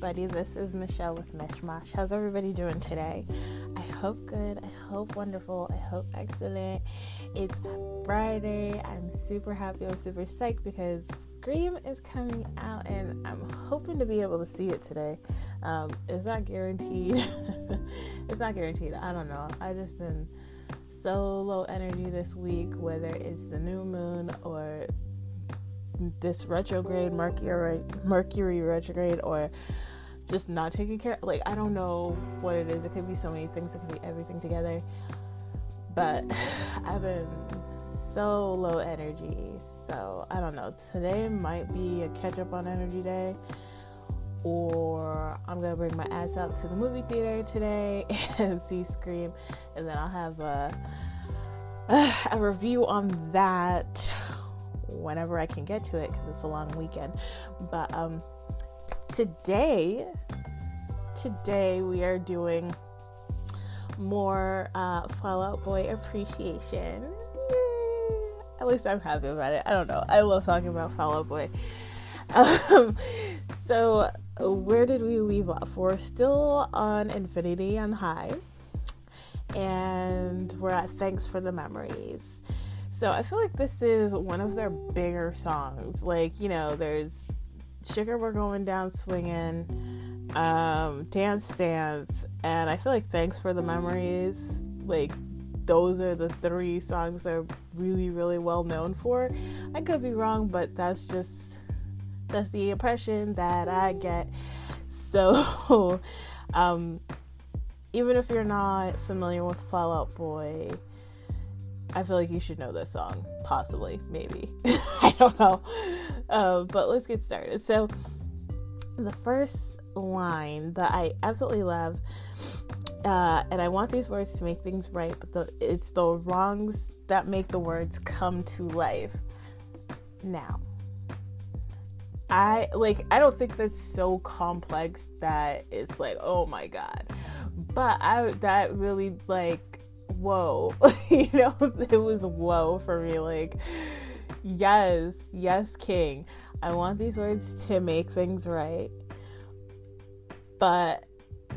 everybody. This is Michelle with Mishmash. How's everybody doing today? I hope good. I hope wonderful. I hope excellent. It's Friday. I'm super happy. I'm super psyched because Scream is coming out and I'm hoping to be able to see it today. Um, it's not guaranteed. it's not guaranteed. I don't know. I just been so low energy this week, whether it's the new moon or this retrograde Mercury Mercury retrograde or just not taking care like I don't know what it is. It could be so many things, it could be everything together. But I've been so low energy. So I don't know. Today might be a catch up on energy day. Or I'm gonna bring my ass out to the movie theater today and see Scream, and then I'll have a a review on that whenever I can get to it because it's a long weekend. But um, today, today we are doing more uh, Fall Out Boy appreciation. Yay. At least I'm happy about it. I don't know. I love talking about Fall Out Boy. Um, so where did we leave off? We're still on Infinity on High, and we're at Thanks for the Memories. So I feel like this is one of their bigger songs. Like, you know, there's Sugar We're Going Down Swinging, um, Dance Dance, and I feel like Thanks for the Memories, like, those are the three songs they're really, really well known for. I could be wrong, but that's just that's the impression that I get. So, um, even if you're not familiar with Fall Out Boy, I feel like you should know this song, possibly, maybe. I don't know. Uh, but let's get started. So, the first line that I absolutely love, uh, and I want these words to make things right, but the, it's the wrongs that make the words come to life. Now, I like, I don't think that's so complex that it's like, oh my god. But I, that really, like, whoa. you know, it was whoa for me. Like, yes, yes, King. I want these words to make things right. But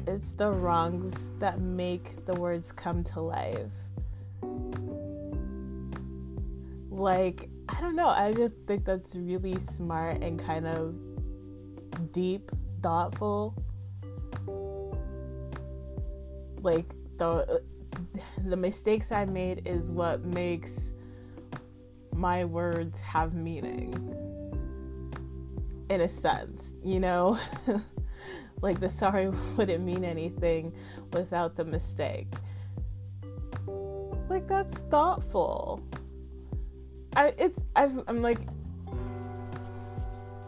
it's the wrongs that make the words come to life. Like, I don't know. I just think that's really smart and kind of deep, thoughtful. Like, the the mistakes I made is what makes my words have meaning. In a sense, you know? like the sorry wouldn't mean anything without the mistake. Like that's thoughtful. I it's I've, I'm like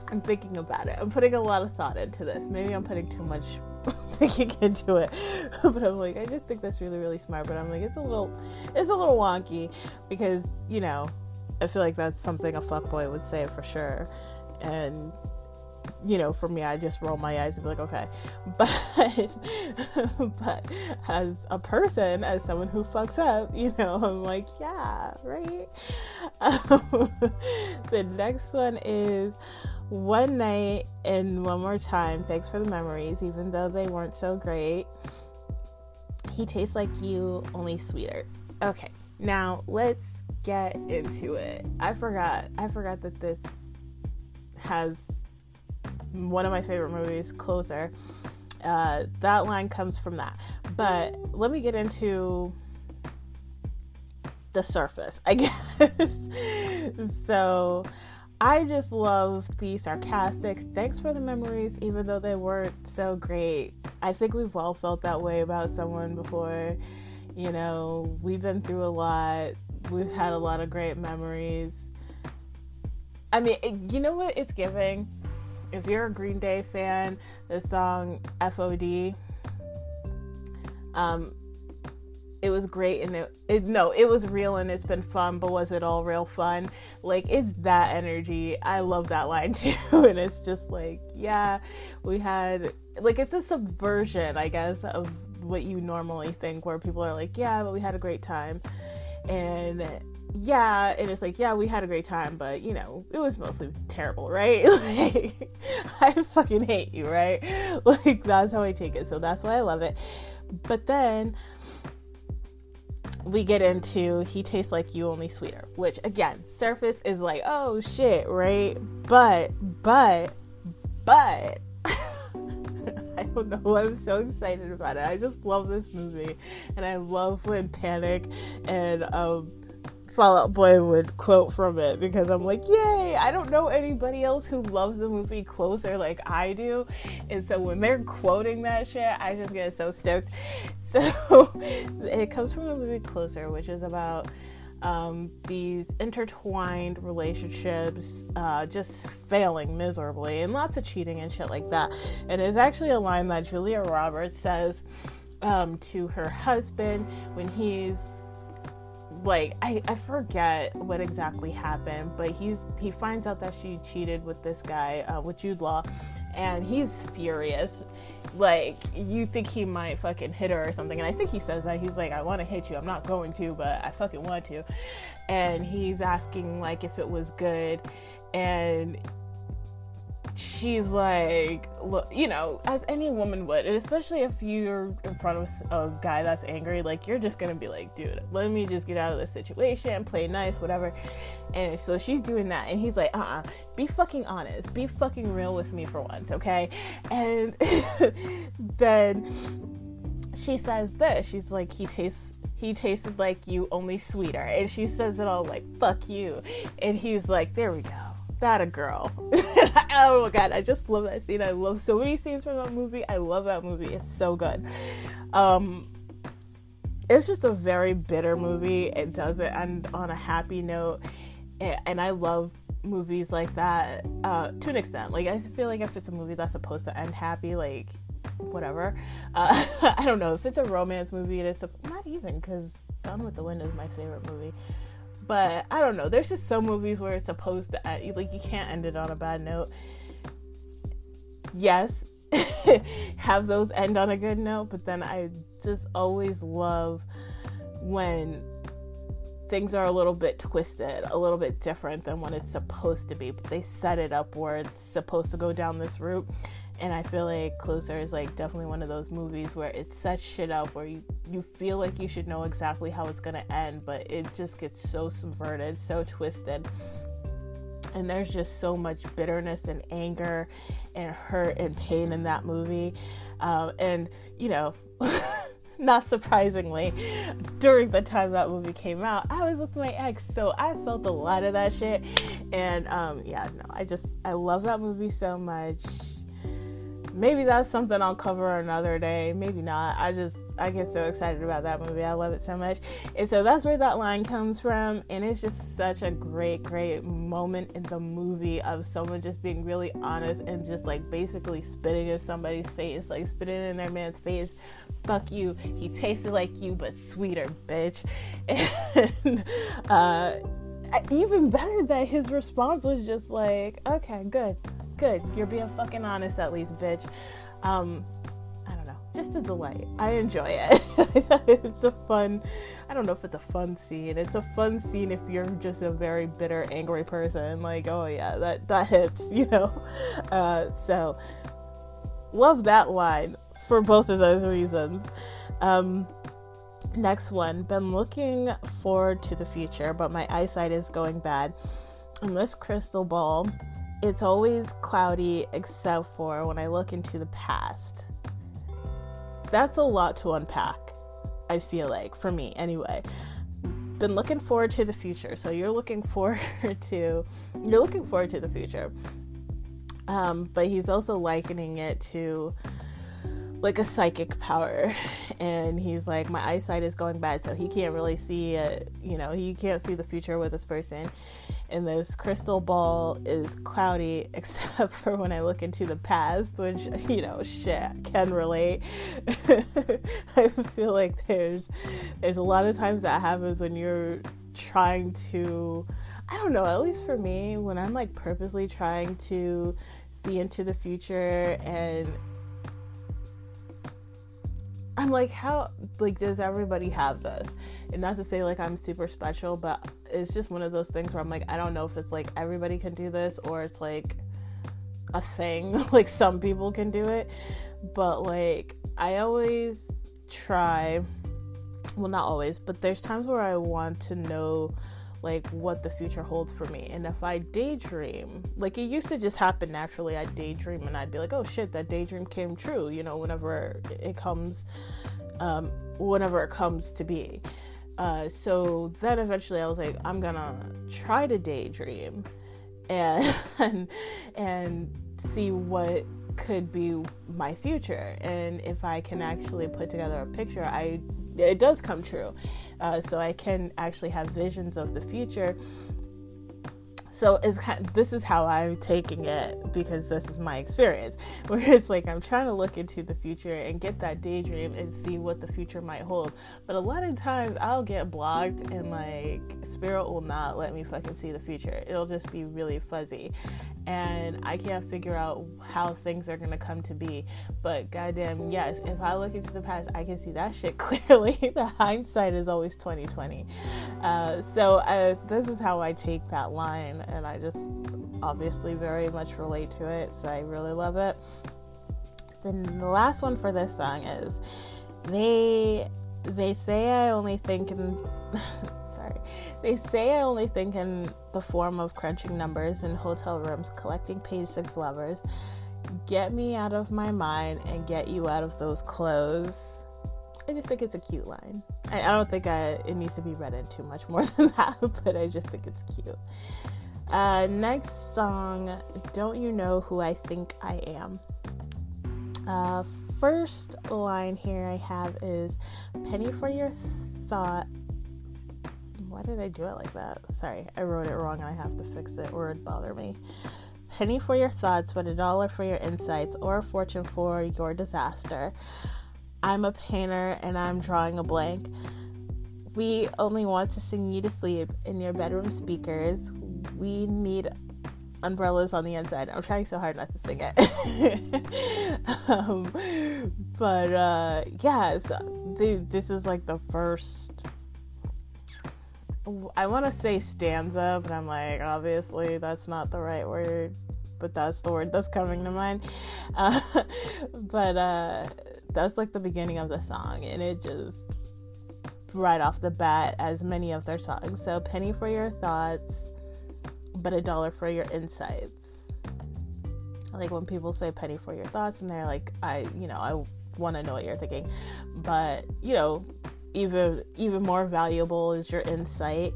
I'm thinking about it. I'm putting a lot of thought into this. Maybe I'm putting too much thinking into it. but I'm like, I just think that's really, really smart. But I'm like, it's a little, it's a little wonky because you know, I feel like that's something a fuckboy would say for sure. And you know, for me, I just roll my eyes and be like, okay. But, but as a person, as someone who fucks up, you know, I'm like, yeah, right. Um, the next one is one night and one more time. Thanks for the memories, even though they weren't so great. He tastes like you, only sweeter. Okay, now let's get into it. I forgot. I forgot that this has one of my favorite movies, Closer. Uh, that line comes from that. But let me get into the surface, I guess. so I just love the sarcastic, thanks for the memories, even though they weren't so great. I think we've all felt that way about someone before. You know, we've been through a lot, we've had a lot of great memories. I mean, you know what it's giving? If you're a Green Day fan, the song FOD, um, it was great and it, it, no it was real and it's been fun but was it all real fun like it's that energy i love that line too and it's just like yeah we had like it's a subversion i guess of what you normally think where people are like yeah but we had a great time and yeah, and it's like, yeah, we had a great time, but you know, it was mostly terrible, right? like, I fucking hate you, right? Like, that's how I take it. So that's why I love it. But then we get into he tastes like you only sweeter, which again, surface is like, oh shit, right? But, but, but. I don't know. I'm so excited about it. I just love this movie, and I love when Panic and um, Fall Out Boy would quote from it because I'm like, yay! I don't know anybody else who loves the movie closer like I do, and so when they're quoting that shit, I just get so stoked. So it comes from the movie Closer, which is about um, these intertwined relationships uh, just failing miserably and lots of cheating and shit like that. And it's actually a line that Julia Roberts says um, to her husband when he's like I, I forget what exactly happened, but he's he finds out that she cheated with this guy uh, with Jude Law, and he's furious. Like you think he might fucking hit her or something, and I think he says that. He's like, I want to hit you, I'm not going to, but I fucking want to, and he's asking like if it was good, and she's like, look, you know, as any woman would, and especially if you're in front of a guy that's angry, like you're just gonna be like, dude, let me just get out of this situation, play nice, whatever. And so she's doing that, and he's like, uh uh-uh, uh be fucking honest, be fucking real with me for once, okay? And then she says this, she's like, he tastes he tasted like you only sweeter and she says it all like fuck you and he's like there we go that a girl. oh my god, I just love that scene. I love so many scenes from that movie. I love that movie. It's so good. Um it's just a very bitter movie. It doesn't end on a happy note. And I love movies like that uh, to an extent. Like I feel like if it's a movie that's supposed to end happy, like whatever. Uh, I don't know if it's a romance movie. It's a, not even because Gone with the Wind is my favorite movie. But I don't know. There's just some movies where it's supposed to like you can't end it on a bad note. Yes, have those end on a good note, but then I just always love when things are a little bit twisted, a little bit different than what it's supposed to be, but they set it up where it's supposed to go down this route and I feel like Closer is like definitely one of those movies where it sets shit up where you you feel like you should know exactly how it's gonna end, but it just gets so subverted, so twisted. And there's just so much bitterness and anger and hurt and pain in that movie. Um, and, you know, not surprisingly, during the time that movie came out, I was with my ex, so I felt a lot of that shit. And um, yeah, no, I just I love that movie so much maybe that's something I'll cover another day. Maybe not. I just I get so excited about that movie. I love it so much. And so that's where that line comes from. And it's just such a great, great moment in the movie of someone just being really honest and just like basically spitting in somebody's face, like spitting in their man's face. Fuck you. He tasted like you, but sweeter, bitch. And uh even better that his response was just like, okay, good good. You're being fucking honest at least, bitch. Um, I don't know. Just a delight. I enjoy it. it's a fun. I don't know if it's a fun scene. It's a fun scene if you're just a very bitter, angry person. Like, oh yeah, that that hits. You know. Uh, so love that line for both of those reasons. Um, next one. Been looking forward to the future, but my eyesight is going bad. And this crystal ball it's always cloudy except for when I look into the past. That's a lot to unpack, I feel like, for me anyway. Been looking forward to the future. So you're looking forward to you're looking forward to the future. Um, but he's also likening it to like a psychic power and he's like my eyesight is going bad so he can't really see it you know he can't see the future with this person and this crystal ball is cloudy except for when i look into the past which you know shit can relate. I feel like there's there's a lot of times that happens when you're trying to i don't know at least for me when i'm like purposely trying to see into the future and I'm like, how, like, does everybody have this? And not to say like I'm super special, but it's just one of those things where I'm like, I don't know if it's like everybody can do this or it's like a thing, like some people can do it. But like, I always try, well, not always, but there's times where I want to know like what the future holds for me. And if I daydream, like it used to just happen naturally, I'd daydream and I'd be like, oh shit, that daydream came true, you know, whenever it comes, um, whenever it comes to be. Uh, so then eventually I was like, I'm gonna try to daydream and, and see what could be my future and if I can actually put together a picture, I it does come true. Uh, so I can actually have visions of the future. So it's this is how I'm taking it because this is my experience. Where it's like I'm trying to look into the future and get that daydream and see what the future might hold. But a lot of times I'll get blocked and like spirit will not let me fucking see the future. It'll just be really fuzzy and I can't figure out how things are gonna come to be. But goddamn, yes, if I look into the past, I can see that shit clearly. the hindsight is always 2020. Uh, so uh, this is how I take that line, and I just obviously very much relate to it. So I really love it. Then the last one for this song is they they say I only think in sorry. They say I only think in the form of crunching numbers in hotel rooms, collecting page six lovers. Get me out of my mind and get you out of those clothes. I just think it's a cute line. I, I don't think I, it needs to be read in too much more than that, but I just think it's cute. Uh, next song, Don't You Know Who I Think I Am? Uh, first line here I have is Penny for Your Thought why did I do it like that? Sorry, I wrote it wrong and I have to fix it or it would bother me. Penny for your thoughts, but a dollar for your insights, or a fortune for your disaster. I'm a painter and I'm drawing a blank. We only want to sing you to sleep in your bedroom speakers. We need umbrellas on the inside. I'm trying so hard not to sing it. um, but uh, yeah, so this is like the first I want to say stanza, but I'm like, obviously, that's not the right word, but that's the word that's coming to mind. Uh, but uh, that's like the beginning of the song, and it just right off the bat, as many of their songs. So, penny for your thoughts, but a dollar for your insights. Like when people say penny for your thoughts, and they're like, I, you know, I want to know what you're thinking, but you know, even even more valuable is your insight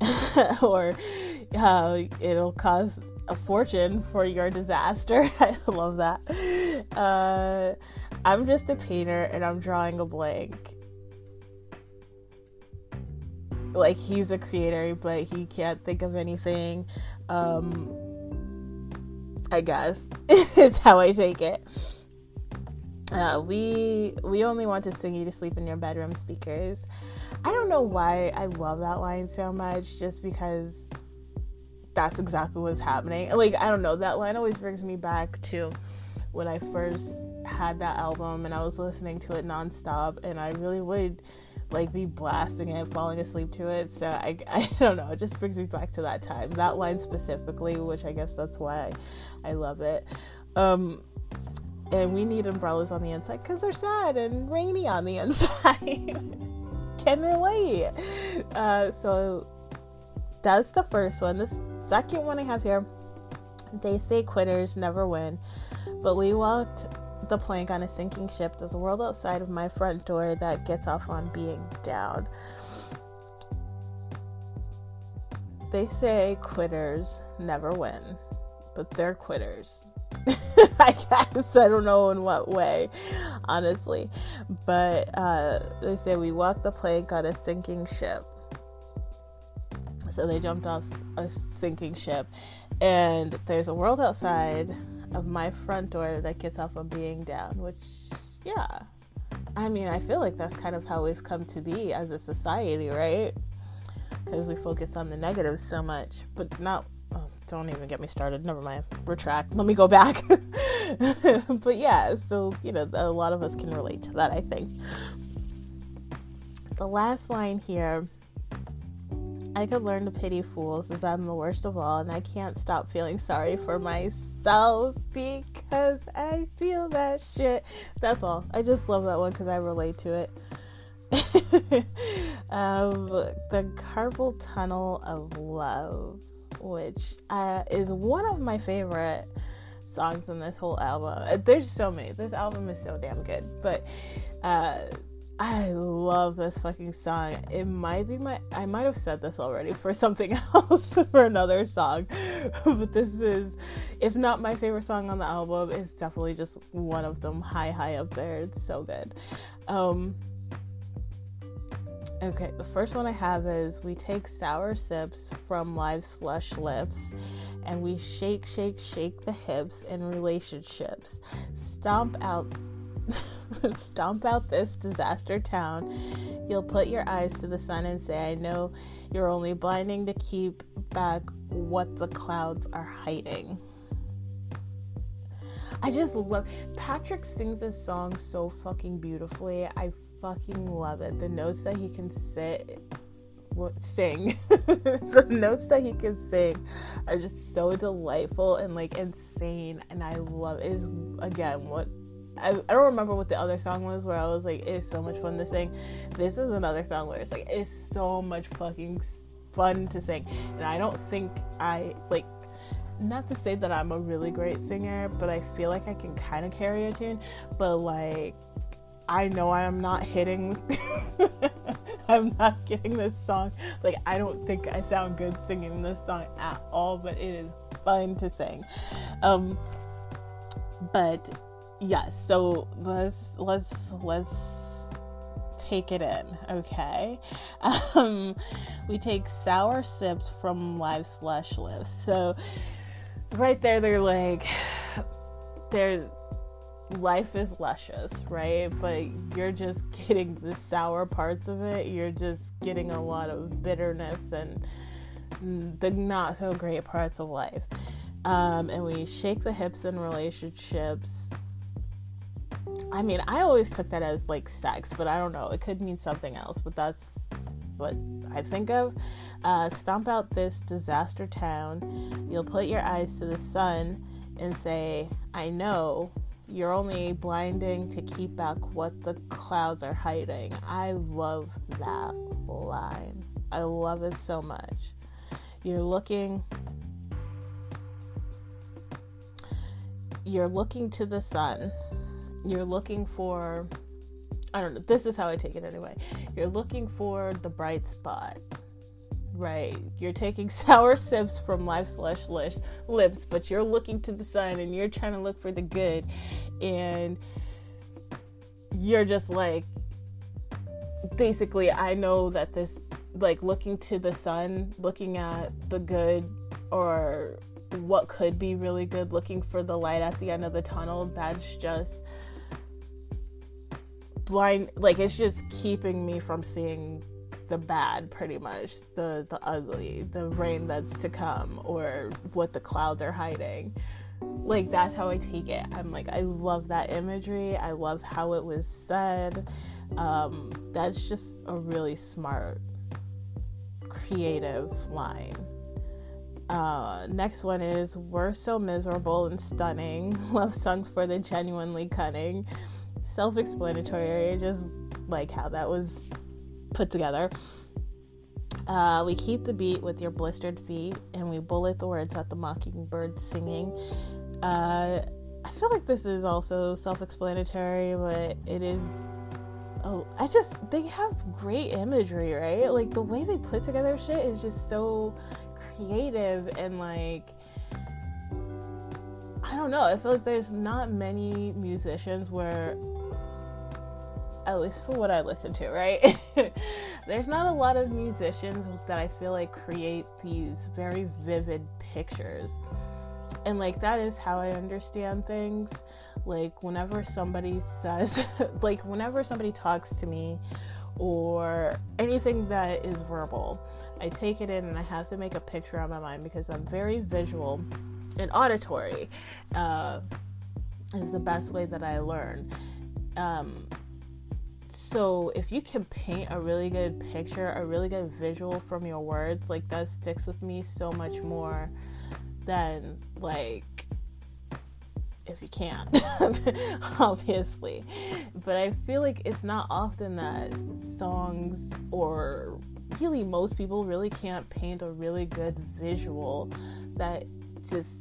or uh, it'll cost a fortune for your disaster. I love that. Uh, i'm just a painter and i'm drawing a blank like he's a creator but he can't think of anything um i guess is how i take it uh, we we only want to sing you to sleep in your bedroom speakers. I don't know why I love that line so much, just because that's exactly what's happening. Like I don't know, that line always brings me back to when I first had that album and I was listening to it nonstop, and I really would like be blasting it, falling asleep to it. So I, I don't know, it just brings me back to that time. That line specifically, which I guess that's why I, I love it. Um, and we need umbrellas on the inside because they're sad and rainy on the inside. Can relate. Uh, so that's the first one. The second one I have here they say quitters never win, but we walked the plank on a sinking ship. There's a world outside of my front door that gets off on being down. They say quitters never win, but they're quitters. I guess I don't know in what way, honestly. But uh, they say we walked the plank on a sinking ship. So they jumped off a sinking ship, and there's a world outside of my front door that gets off on being down. Which, yeah, I mean, I feel like that's kind of how we've come to be as a society, right? Because we focus on the negatives so much, but not oh, don't even get me started. Never mind. Retract. Let me go back. but yeah, so you know, a lot of us can relate to that. I think. The last line here. I could learn to pity fools as I'm the worst of all, and I can't stop feeling sorry for myself because I feel that shit. That's all. I just love that one because I relate to it. um, the carpal tunnel of love, which uh, is one of my favorite songs in this whole album. There's so many. This album is so damn good, but uh, I love this fucking song. It might be my I might have said this already for something else for another song. but this is if not my favorite song on the album, it's definitely just one of them high high up there. It's so good. Um Okay, the first one I have is we take sour sips from live slush lips and we shake, shake, shake the hips in relationships. Stomp out stomp out this disaster town. You'll put your eyes to the sun and say, I know you're only blinding to keep back what the clouds are hiding. I just love Patrick sings this song so fucking beautifully. I fucking love it. The notes that he can sit sing the notes that he can sing are just so delightful and like insane and i love it. is again what I, I don't remember what the other song was where I was like, it's so much fun to sing. This is another song where it's like, it's so much fucking fun to sing. And I don't think I, like, not to say that I'm a really great singer, but I feel like I can kind of carry a tune. But like, I know I am not hitting. I'm not getting this song. Like, I don't think I sound good singing this song at all, but it is fun to sing. Um, but yes, so let's let's let's take it in, okay? Um, we take sour sips from live slush lips. So right there, they're like, they're life is luscious, right? But you're just getting the sour parts of it. You're just getting a lot of bitterness and the not so great parts of life. Um, and we shake the hips in relationships. I mean, I always took that as like sex, but I don't know. It could mean something else, but that's what I think of. Uh, stomp out this disaster town. You'll put your eyes to the sun and say, I know you're only blinding to keep back what the clouds are hiding. I love that line. I love it so much. You're looking you're looking to the sun. You're looking for I don't know. This is how I take it anyway. You're looking for the bright spot right? You're taking sour sips from life slush lips, but you're looking to the sun and you're trying to look for the good, and you're just like, basically, I know that this, like, looking to the sun, looking at the good or what could be really good, looking for the light at the end of the tunnel, that's just blind like it's just keeping me from seeing the bad pretty much the the ugly the rain that's to come or what the clouds are hiding. Like that's how i take it. I'm like i love that imagery. I love how it was said. Um, that's just a really smart creative line. Uh, next one is we're so miserable and stunning. Love songs for the genuinely cunning self-explanatory just like how that was put together. Uh, we keep the beat with your blistered feet, and we bullet the words at the mockingbird singing. Uh, I feel like this is also self-explanatory, but it is. Oh, I just they have great imagery, right? Like the way they put together shit is just so creative and like. I don't know. I feel like there's not many musicians where at least for what I listen to, right? There's not a lot of musicians that I feel like create these very vivid pictures. And like that is how I understand things. Like whenever somebody says like whenever somebody talks to me or anything that is verbal. I take it in and I have to make a picture on my mind because I'm very visual and auditory. Uh, is the best way that I learn. Um, so if you can paint a really good picture, a really good visual from your words, like that sticks with me so much more than like if you can't, obviously. But I feel like it's not often that songs or really most people really can't paint a really good visual that just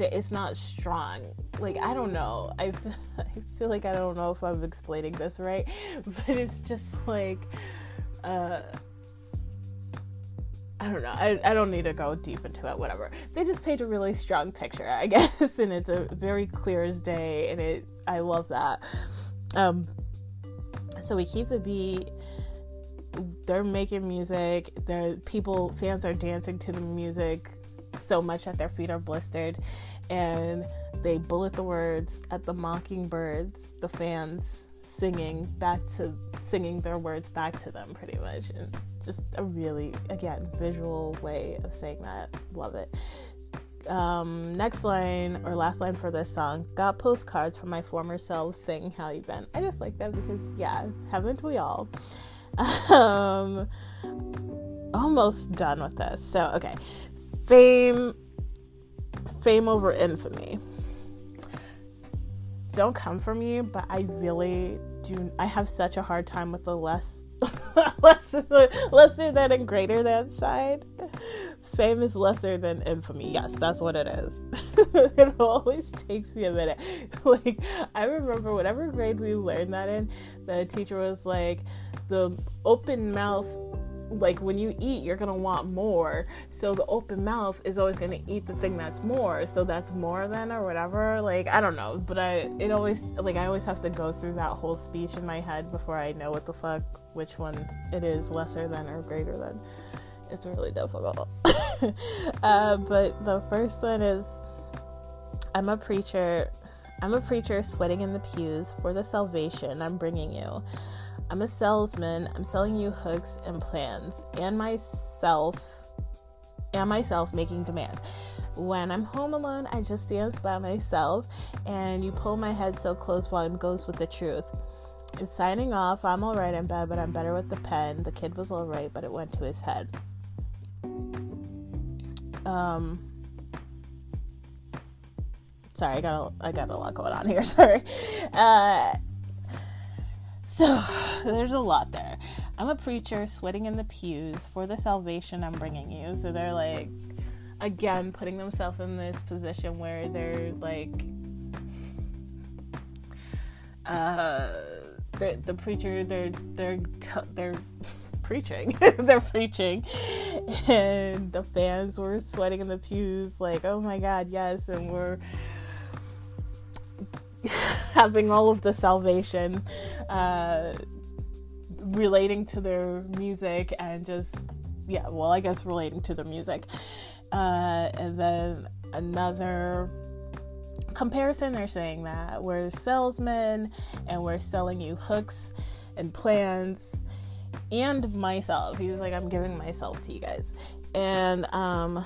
it's not strong. Like I don't know. I feel, I feel like I don't know if I'm explaining this right, but it's just like uh I don't know. I, I don't need to go deep into it, whatever. They just paint a really strong picture, I guess, and it's a very clear as day, and it I love that. Um, so we keep the beat. They're making music. The people, fans are dancing to the music so much that their feet are blistered, and they bullet the words at the mockingbirds. The fans singing back to singing their words back to them, pretty much, and just a really, again, visual way of saying that. Love it. Um, next line or last line for this song got postcards from my former selves saying how you've been. I just like that because, yeah, haven't we all? Um, almost done with this. So, okay. Fame, fame over infamy. Don't come for me, but I really do. I have such a hard time with the less lesser, lesser than and greater than side. Fame is lesser than infamy. Yes, that's what it is. it always takes me a minute. Like, I remember whatever grade we learned that in, the teacher was like, the open mouth like when you eat you're gonna want more. So the open mouth is always gonna eat the thing that's more. So that's more than or whatever. Like i don't know. But i it always like i always have to go through that whole speech in my head before i know what the fuck which one it is lesser than or greater than. It's really difficult. Uh, but the first one is i'm a preacher. I'm a preacher sweating in the pews for the salvation i'm bringing you I'm a salesman. I'm selling you hooks and plans and myself and myself making demands. When I'm home alone, I just dance by myself and you pull my head so close volume goes with the truth. It's signing off. I'm alright in bed, but I'm better with the pen. The kid was alright, but it went to his head. Um sorry, I got a, I got a lot going on here. Sorry. Uh so there's a lot there. I'm a preacher sweating in the pews for the salvation I'm bringing you. So they're like, again, putting themselves in this position where they're like, uh, the the preacher, they're they're they're preaching, they're preaching, and the fans were sweating in the pews, like, oh my god, yes, and we're having all of the salvation uh, relating to their music and just yeah well i guess relating to the music. Uh, and then another comparison they're saying that we're salesmen and we're selling you hooks and plans and myself. He's like i'm giving myself to you guys. And um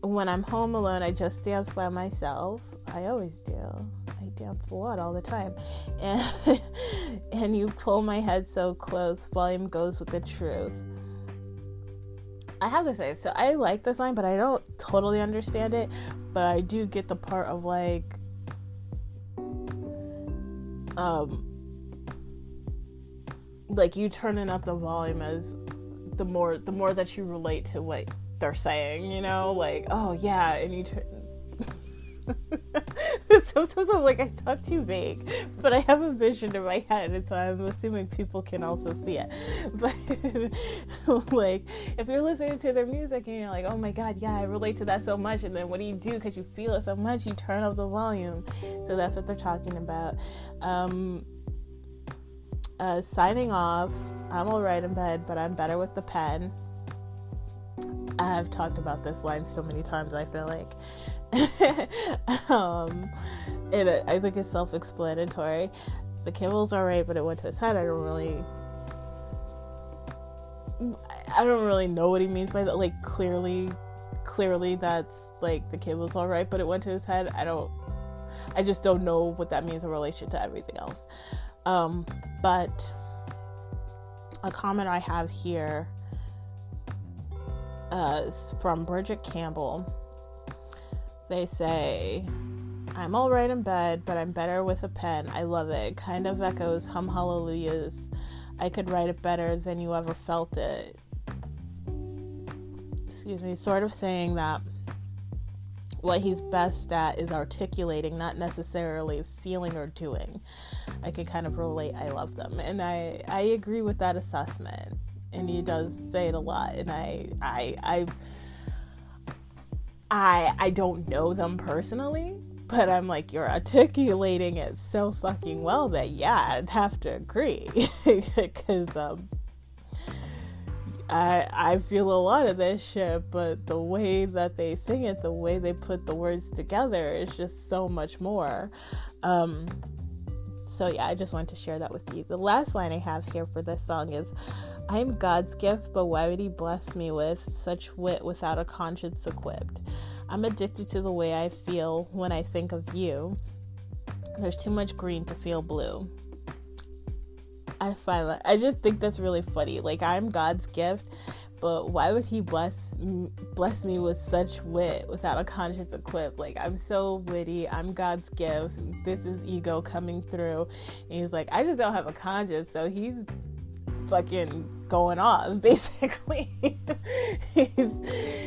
when i'm home alone i just dance by myself. I always do dance a lot all the time. And and you pull my head so close, volume goes with the truth. I have to say, so I like this line, but I don't totally understand it. But I do get the part of like, um, like you turning up the volume as the more the more that you relate to what they're saying, you know, like oh yeah, and you turn Sometimes I'm like, I talk too vague, but I have a vision in my head, and so I'm assuming people can also see it. But like, if you're listening to their music and you're like, oh my god, yeah, I relate to that so much, and then what do you do because you feel it so much? You turn up the volume. So that's what they're talking about. Um, uh, signing off. I'm alright in bed, but I'm better with the pen. I've talked about this line so many times, I feel like. um, it, I think it's self explanatory. The Kimmel's alright, but it went to his head. I don't really I don't really know what he means by that. Like clearly, clearly that's like the kid was all right, but it went to his head. I don't. I just don't know what that means in relation to everything else. Um, but a comment I have here uh, from Bridget Campbell. They say, I'm all right in bed, but I'm better with a pen. I love it. Kind of echoes Hum Hallelujahs. I could write it better than you ever felt it. Excuse me, sort of saying that what he's best at is articulating, not necessarily feeling or doing. I can kind of relate. I love them. And I, I agree with that assessment and he does say it a lot and I I I I I don't know them personally, but I'm like you're articulating it so fucking well that yeah, I'd have to agree cuz um I I feel a lot of this shit, but the way that they sing it, the way they put the words together is just so much more. Um so yeah, I just wanted to share that with you. The last line I have here for this song is I am God's gift, but why would He bless me with such wit without a conscience equipped? I'm addicted to the way I feel when I think of you. There's too much green to feel blue. I find that I just think that's really funny. Like I'm God's gift, but why would He bless bless me with such wit without a conscience equipped? Like I'm so witty. I'm God's gift. This is ego coming through. And He's like, I just don't have a conscience, so He's fucking going off basically. He's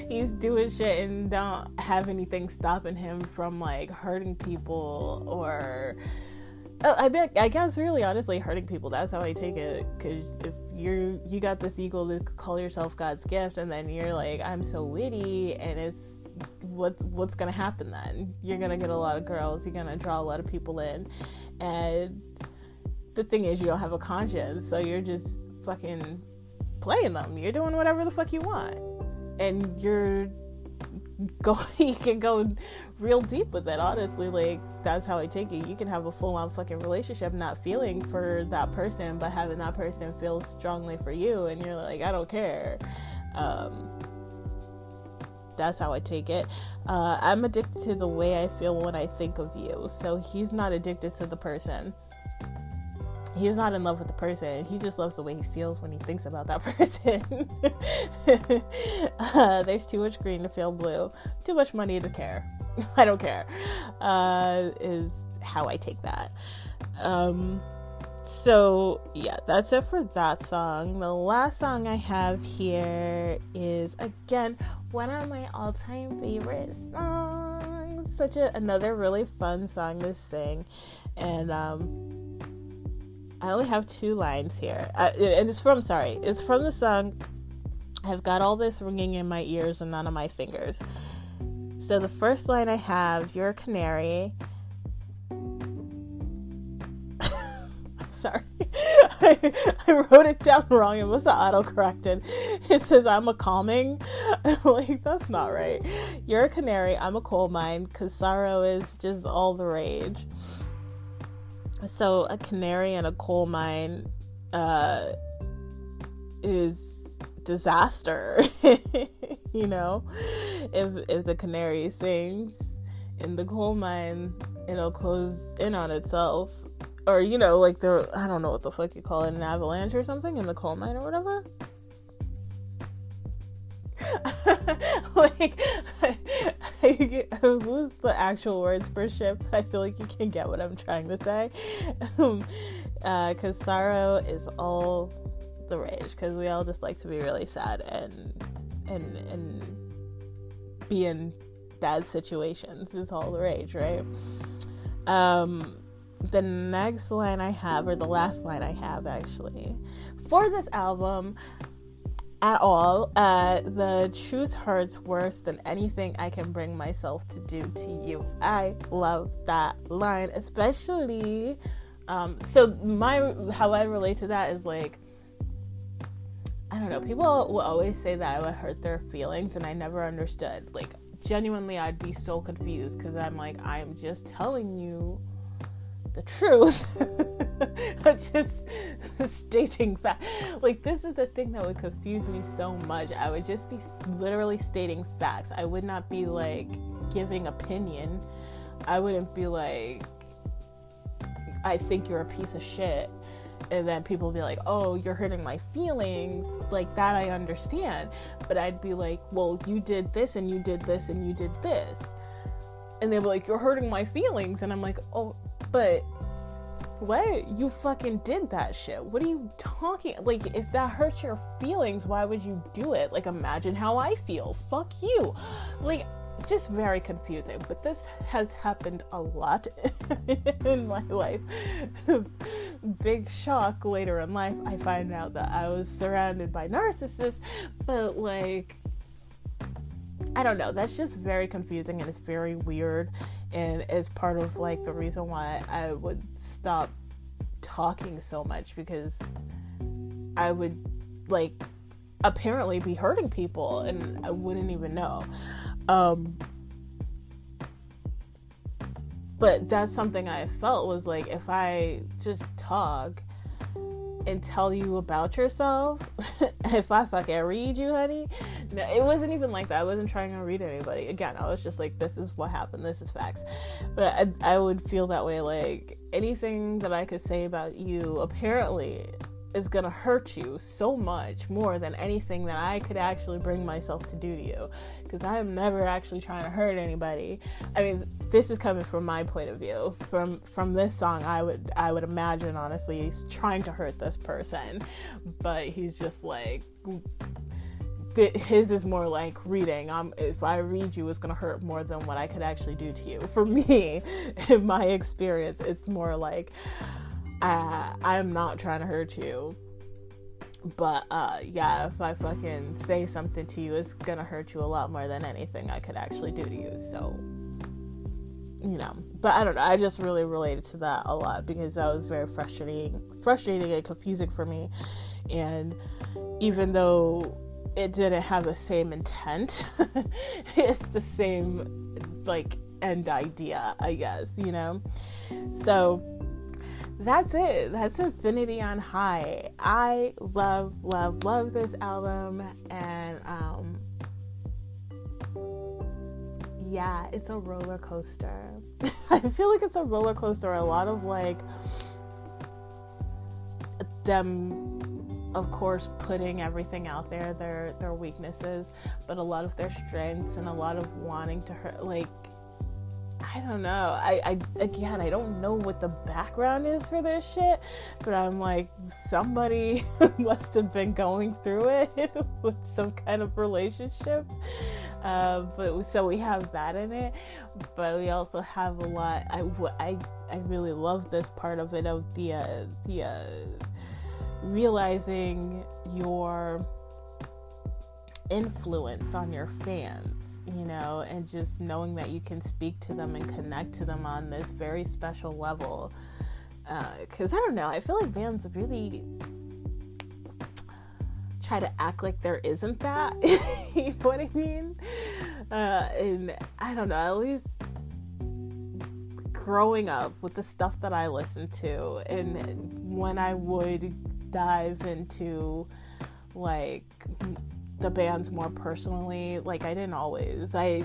he's doing shit and don't have anything stopping him from like hurting people or oh, I bet I guess really honestly hurting people. That's how I take it. Cuz if you're you got this ego to call yourself God's gift and then you're like I'm so witty and it's what's what's gonna happen then? You're gonna get a lot of girls you're gonna draw a lot of people in and the thing is you don't have a conscience so you're just fucking playing them. You're doing whatever the fuck you want. And you're go you can go real deep with it, honestly. Like that's how I take it. You can have a full on fucking relationship not feeling for that person, but having that person feel strongly for you and you're like, I don't care. Um that's how I take it. Uh, I'm addicted to the way I feel when I think of you. So he's not addicted to the person he's not in love with the person. He just loves the way he feels when he thinks about that person. uh, there's too much green to feel blue. Too much money to care. I don't care. Uh, is how I take that. Um, so yeah, that's it for that song. The last song I have here is again one of my all-time favorite songs. Such a another really fun song to sing, and um, I only have two lines here, uh, and it's from sorry, it's from the song. I've got all this ringing in my ears and none of my fingers. So the first line I have, "You're a canary." I'm sorry, I, I, wrote it down wrong. It have auto corrected. It says I'm a calming. I'm like that's not right. You're a canary. I'm a coal mine. Cause sorrow is just all the rage so a canary in a coal mine uh, is disaster. you know, if if the canary sings in the coal mine, it'll close in on itself. Or you know, like the I don't know what the fuck you call it, an avalanche or something in the coal mine or whatever. like, I, I lose the actual words for ship. I feel like you can get what I'm trying to say. Because um, uh, sorrow is all the rage. Because we all just like to be really sad and and and be in bad situations is all the rage, right? Um, the next line I have, or the last line I have actually, for this album, at all. Uh, the truth hurts worse than anything I can bring myself to do to you. I love that line, especially. Um, so my how I relate to that is like. I don't know. People will always say that I would hurt their feelings, and I never understood. Like, genuinely, I'd be so confused because I'm like, I'm just telling you the truth. just stating fact. Like this is the thing that would confuse me so much. I would just be literally stating facts. I would not be like giving opinion. I wouldn't be like I think you're a piece of shit and then people be like, "Oh, you're hurting my feelings." Like that I understand. But I'd be like, "Well, you did this and you did this and you did this." And they'd be like, "You're hurting my feelings." And I'm like, "Oh, but what? You fucking did that shit. What are you talking? Like, if that hurts your feelings, why would you do it? Like, imagine how I feel. Fuck you. Like, just very confusing. But this has happened a lot in my life. Big shock later in life, I find out that I was surrounded by narcissists, but like, I don't know. That's just very confusing and it's very weird, and is part of like the reason why I would stop talking so much because I would like apparently be hurting people and I wouldn't even know. Um, but that's something I felt was like if I just talk and tell you about yourself, if I fucking read you, honey, no, it wasn't even like that. I wasn't trying to read anybody. Again, I was just like, this is what happened. This is facts. But I, I would feel that way. Like anything that I could say about you, apparently, is gonna hurt you so much more than anything that I could actually bring myself to do to you. Because I am never actually trying to hurt anybody. I mean, this is coming from my point of view. From from this song, I would I would imagine honestly he's trying to hurt this person, but he's just like his is more like reading. Um, if I read you, it's gonna hurt more than what I could actually do to you. For me, in my experience, it's more like uh, I'm not trying to hurt you. But uh, yeah, if I fucking say something to you, it's gonna hurt you a lot more than anything I could actually do to you. So, you know, but I don't know. I just really related to that a lot because that was very frustrating, frustrating and confusing for me. And even though it didn't have the same intent, it's the same like end idea, I guess. You know, so that's it. That's Infinity on High. I love, love, love this album. And um, yeah, it's a roller coaster. I feel like it's a roller coaster. A lot of like them of course putting everything out there their their weaknesses but a lot of their strengths and a lot of wanting to hurt like I don't know. I, I again, I don't know what the background is for this shit, but I'm like, somebody must have been going through it with some kind of relationship. Uh, but so we have that in it, but we also have a lot. I I I really love this part of it of the uh, the uh, realizing your influence on your fans you know, and just knowing that you can speak to them and connect to them on this very special level. Because uh, I don't know, I feel like bands really try to act like there isn't that. you know what I mean? Uh, and I don't know, at least growing up with the stuff that I listened to, and when I would dive into like the bands more personally. Like I didn't always. I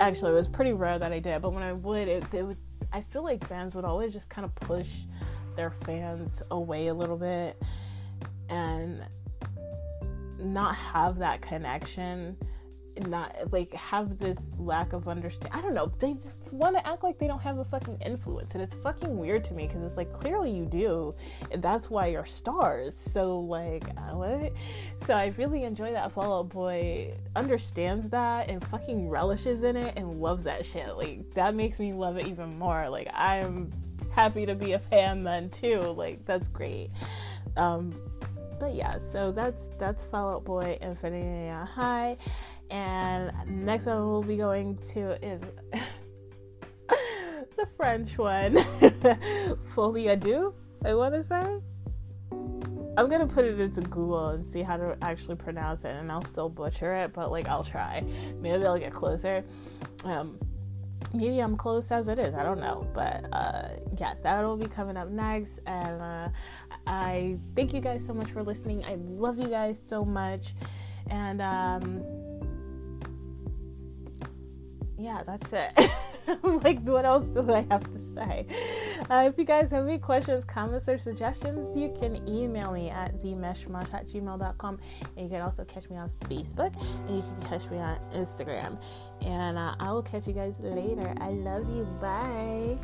actually it was pretty rare that I did, but when I would, it, it would. I feel like bands would always just kind of push their fans away a little bit and not have that connection not like have this lack of understanding. I don't know. They just want to act like they don't have a fucking influence, and it's fucking weird to me because it's like clearly you do, and that's why you're stars. So like uh, what? So I really enjoy that Fall Out Boy understands that and fucking relishes in it and loves that shit. Like that makes me love it even more. Like I'm happy to be a fan then too. Like that's great. Um, but yeah, so that's that's Fall Out Boy Infinity High. And next one we'll be going to is the French one. Folie à I want to say. I'm gonna put it into Google and see how to actually pronounce it, and I'll still butcher it, but like I'll try. Maybe I'll get closer. Um, maybe I'm close as it is. I don't know. But uh, yeah, that'll be coming up next. And uh, I thank you guys so much for listening. I love you guys so much. And um, yeah, that's it. like, what else do I have to say? Uh, if you guys have any questions, comments, or suggestions, you can email me at themeshmosh at gmail.com. And you can also catch me on Facebook and you can catch me on Instagram. And uh, I will catch you guys later. I love you. Bye.